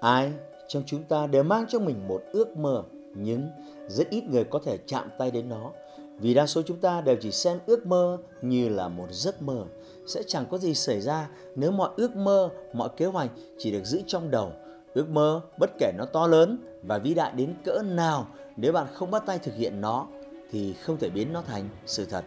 Ai trong chúng ta đều mang trong mình một ước mơ, nhưng rất ít người có thể chạm tay đến nó. Vì đa số chúng ta đều chỉ xem ước mơ như là một giấc mơ. Sẽ chẳng có gì xảy ra nếu mọi ước mơ, mọi kế hoạch chỉ được giữ trong đầu. Ước mơ, bất kể nó to lớn và vĩ đại đến cỡ nào, nếu bạn không bắt tay thực hiện nó thì không thể biến nó thành sự thật.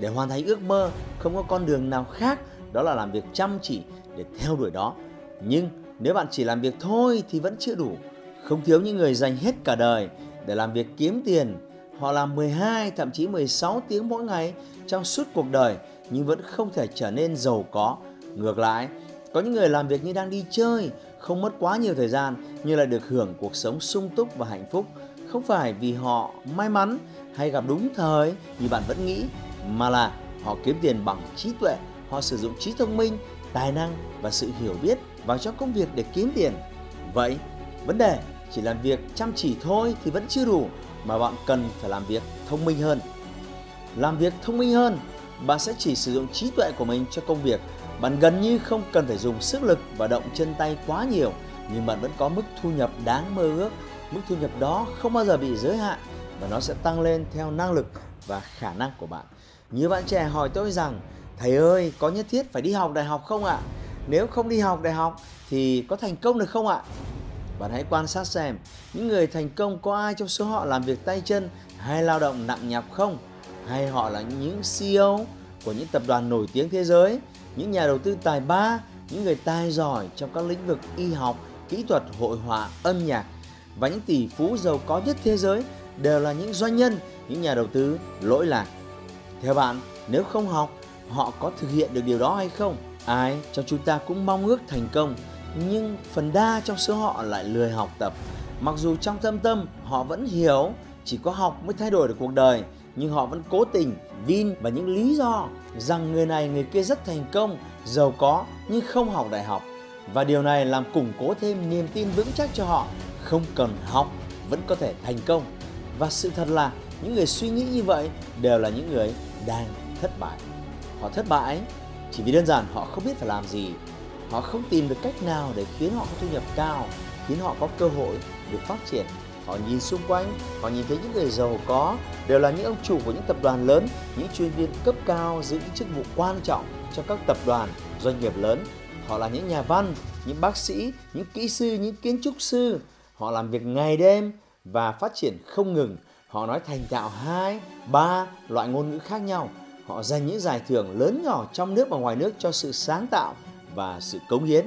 Để hoàn thành ước mơ, không có con đường nào khác đó là làm việc chăm chỉ để theo đuổi đó. Nhưng nếu bạn chỉ làm việc thôi thì vẫn chưa đủ. Không thiếu những người dành hết cả đời để làm việc kiếm tiền. Họ làm 12 thậm chí 16 tiếng mỗi ngày trong suốt cuộc đời nhưng vẫn không thể trở nên giàu có. Ngược lại, có những người làm việc như đang đi chơi, không mất quá nhiều thời gian nhưng lại được hưởng cuộc sống sung túc và hạnh phúc. Không phải vì họ may mắn hay gặp đúng thời như bạn vẫn nghĩ, mà là họ kiếm tiền bằng trí tuệ, họ sử dụng trí thông minh, tài năng và sự hiểu biết vào trong công việc để kiếm tiền. Vậy, vấn đề chỉ làm việc chăm chỉ thôi thì vẫn chưa đủ mà bạn cần phải làm việc thông minh hơn. Làm việc thông minh hơn, bạn sẽ chỉ sử dụng trí tuệ của mình cho công việc. Bạn gần như không cần phải dùng sức lực và động chân tay quá nhiều, nhưng bạn vẫn có mức thu nhập đáng mơ ước. Mức thu nhập đó không bao giờ bị giới hạn và nó sẽ tăng lên theo năng lực và khả năng của bạn. Nhiều bạn trẻ hỏi tôi rằng, thầy ơi, có nhất thiết phải đi học đại học không ạ? Nếu không đi học đại học thì có thành công được không ạ? Bạn hãy quan sát xem những người thành công có ai trong số họ làm việc tay chân hay lao động nặng nhọc không? Hay họ là những CEO của những tập đoàn nổi tiếng thế giới, những nhà đầu tư tài ba, những người tài giỏi trong các lĩnh vực y học, kỹ thuật, hội họa, âm nhạc và những tỷ phú giàu có nhất thế giới đều là những doanh nhân, những nhà đầu tư lỗi lạc. Theo bạn, nếu không học, họ có thực hiện được điều đó hay không? Ai trong chúng ta cũng mong ước thành công, nhưng phần đa trong số họ lại lười học tập. Mặc dù trong thâm tâm họ vẫn hiểu chỉ có học mới thay đổi được cuộc đời, nhưng họ vẫn cố tình vin vào những lý do rằng người này người kia rất thành công, giàu có nhưng không học đại học. Và điều này làm củng cố thêm niềm tin vững chắc cho họ không cần học vẫn có thể thành công. Và sự thật là những người suy nghĩ như vậy đều là những người đang thất bại. Họ thất bại chỉ vì đơn giản họ không biết phải làm gì. Họ không tìm được cách nào để khiến họ có thu nhập cao, khiến họ có cơ hội được phát triển. Họ nhìn xung quanh, họ nhìn thấy những người giàu có, đều là những ông chủ của những tập đoàn lớn, những chuyên viên cấp cao, giữ những chức vụ quan trọng trong các tập đoàn, doanh nghiệp lớn. Họ là những nhà văn, những bác sĩ, những kỹ sư, những kiến trúc sư. Họ làm việc ngày đêm và phát triển không ngừng. Họ nói thành thạo hai, ba loại ngôn ngữ khác nhau họ giành những giải thưởng lớn nhỏ trong nước và ngoài nước cho sự sáng tạo và sự cống hiến.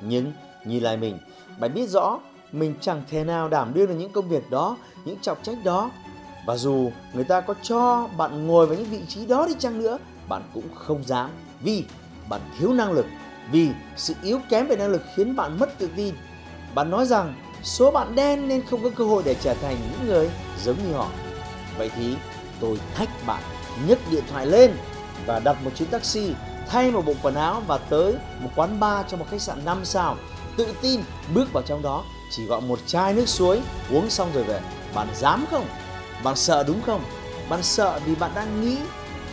Nhưng nhìn lại mình, bạn biết rõ mình chẳng thể nào đảm đương được những công việc đó, những trọng trách đó. Và dù người ta có cho bạn ngồi vào những vị trí đó đi chăng nữa, bạn cũng không dám vì bạn thiếu năng lực, vì sự yếu kém về năng lực khiến bạn mất tự tin. Bạn nói rằng số bạn đen nên không có cơ hội để trở thành những người giống như họ. Vậy thì tôi thách bạn nhấc điện thoại lên và đặt một chuyến taxi, thay một bộ quần áo và tới một quán bar trong một khách sạn 5 sao. Tự tin bước vào trong đó, chỉ gọi một chai nước suối, uống xong rồi về. Bạn dám không? Bạn sợ đúng không? Bạn sợ vì bạn đang nghĩ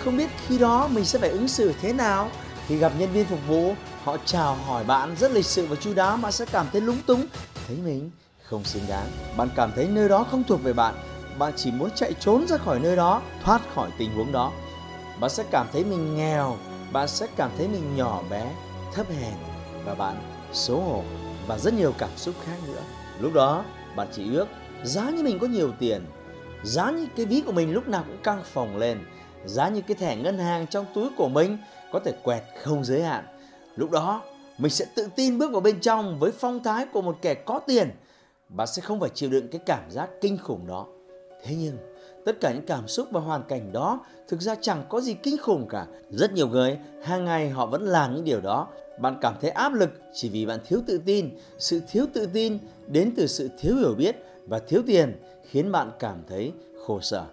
không biết khi đó mình sẽ phải ứng xử thế nào? Khi gặp nhân viên phục vụ, họ chào hỏi bạn rất lịch sự và chu đáo bạn sẽ cảm thấy lúng túng. Thấy mình không xứng đáng. Bạn cảm thấy nơi đó không thuộc về bạn bạn chỉ muốn chạy trốn ra khỏi nơi đó, thoát khỏi tình huống đó. Bạn sẽ cảm thấy mình nghèo bạn sẽ cảm thấy mình nhỏ bé, thấp hèn, và bạn xấu hổ, và rất nhiều cảm xúc khác nữa. Lúc đó bạn chỉ ước giá như mình có nhiều tiền, giá như cái ví của mình lúc nào cũng căng phồng lên, giá như cái thẻ ngân hàng trong túi của mình có thể quẹt không giới hạn. Lúc đó, mình sẽ tự tin bước vào bên trong với phong thái của một kẻ có tiền. Bạn sẽ không phải chịu đựng cái cảm giác kinh khủng đó thế nhưng Tất cả những cảm xúc và hoàn cảnh đó thực ra chẳng có gì kinh khủng cả. Rất nhiều người hàng ngày họ vẫn làm những điều đó. Bạn cảm thấy áp lực chỉ vì bạn thiếu tự tin. Sự thiếu tự tin đến từ sự thiếu hiểu biết và thiếu tiền khiến bạn cảm thấy khổ sở.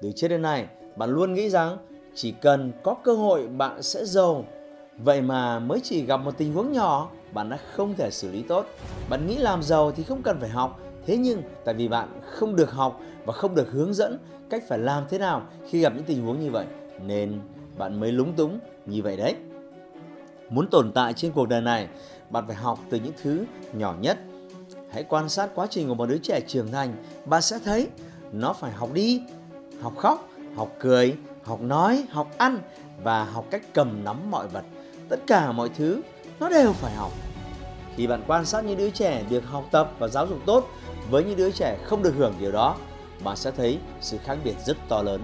Từ trước đến nay, bạn luôn nghĩ rằng chỉ cần có cơ hội bạn sẽ giàu. Vậy mà mới chỉ gặp một tình huống nhỏ, bạn đã không thể xử lý tốt. Bạn nghĩ làm giàu thì không cần phải học, thế nhưng tại vì bạn không được học và không được hướng dẫn cách phải làm thế nào khi gặp những tình huống như vậy nên bạn mới lúng túng như vậy đấy. Muốn tồn tại trên cuộc đời này, bạn phải học từ những thứ nhỏ nhất. Hãy quan sát quá trình của một đứa trẻ trưởng thành, bạn sẽ thấy nó phải học đi, học khóc, học cười, học nói, học ăn và học cách cầm nắm mọi vật. Tất cả mọi thứ nó đều phải học. Khi bạn quan sát những đứa trẻ được học tập và giáo dục tốt với những đứa trẻ không được hưởng điều đó, bạn sẽ thấy sự khác biệt rất to lớn.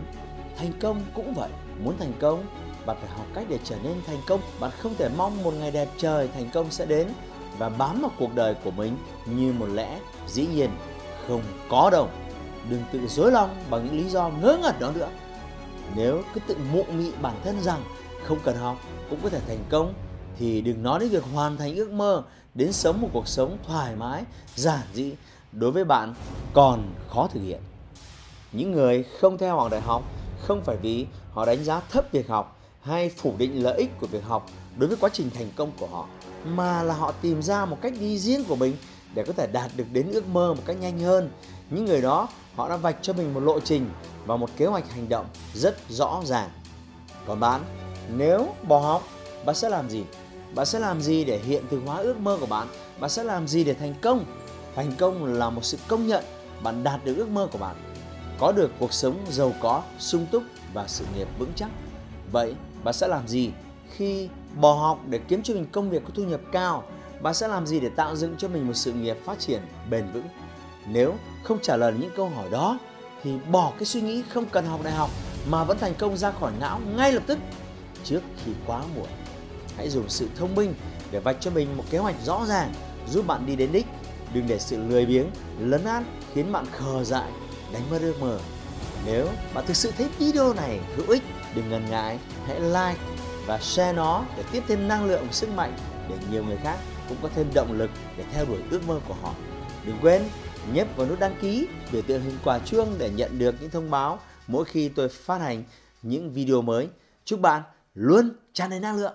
Thành công cũng vậy, muốn thành công, bạn phải học cách để trở nên thành công. Bạn không thể mong một ngày đẹp trời thành công sẽ đến và bám vào cuộc đời của mình như một lẽ dĩ nhiên không có đâu. Đừng tự dối lòng bằng những lý do ngớ ngẩn đó nữa. Nếu cứ tự mụ mị bản thân rằng không cần học cũng có thể thành công thì đừng nói đến việc hoàn thành ước mơ đến sống một cuộc sống thoải mái, giản dị đối với bạn còn khó thực hiện. Những người không theo học đại học không phải vì họ đánh giá thấp việc học hay phủ định lợi ích của việc học đối với quá trình thành công của họ mà là họ tìm ra một cách đi riêng của mình để có thể đạt được đến ước mơ một cách nhanh hơn. Những người đó họ đã vạch cho mình một lộ trình và một kế hoạch hành động rất rõ ràng. Còn bạn, nếu bỏ học, bạn sẽ làm gì? Bạn sẽ làm gì để hiện thực hóa ước mơ của bạn? Bạn sẽ làm gì để thành công? Thành công là một sự công nhận bạn đạt được ước mơ của bạn. Có được cuộc sống giàu có, sung túc và sự nghiệp vững chắc. Vậy bạn sẽ làm gì khi bỏ học để kiếm cho mình công việc có thu nhập cao? Bạn sẽ làm gì để tạo dựng cho mình một sự nghiệp phát triển bền vững? Nếu không trả lời những câu hỏi đó thì bỏ cái suy nghĩ không cần học đại học mà vẫn thành công ra khỏi não ngay lập tức trước khi quá muộn. Hãy dùng sự thông minh để vạch cho mình một kế hoạch rõ ràng giúp bạn đi đến đích. Đừng để sự lười biếng, lấn át khiến bạn khờ dại, đánh mất ước mơ. Nếu bạn thực sự thấy video này hữu ích, đừng ngần ngại, hãy like và share nó để tiếp thêm năng lượng và sức mạnh để nhiều người khác cũng có thêm động lực để theo đuổi ước mơ của họ. Đừng quên nhấp vào nút đăng ký biểu tượng hình quả chuông để nhận được những thông báo mỗi khi tôi phát hành những video mới. Chúc bạn luôn tràn đầy năng lượng.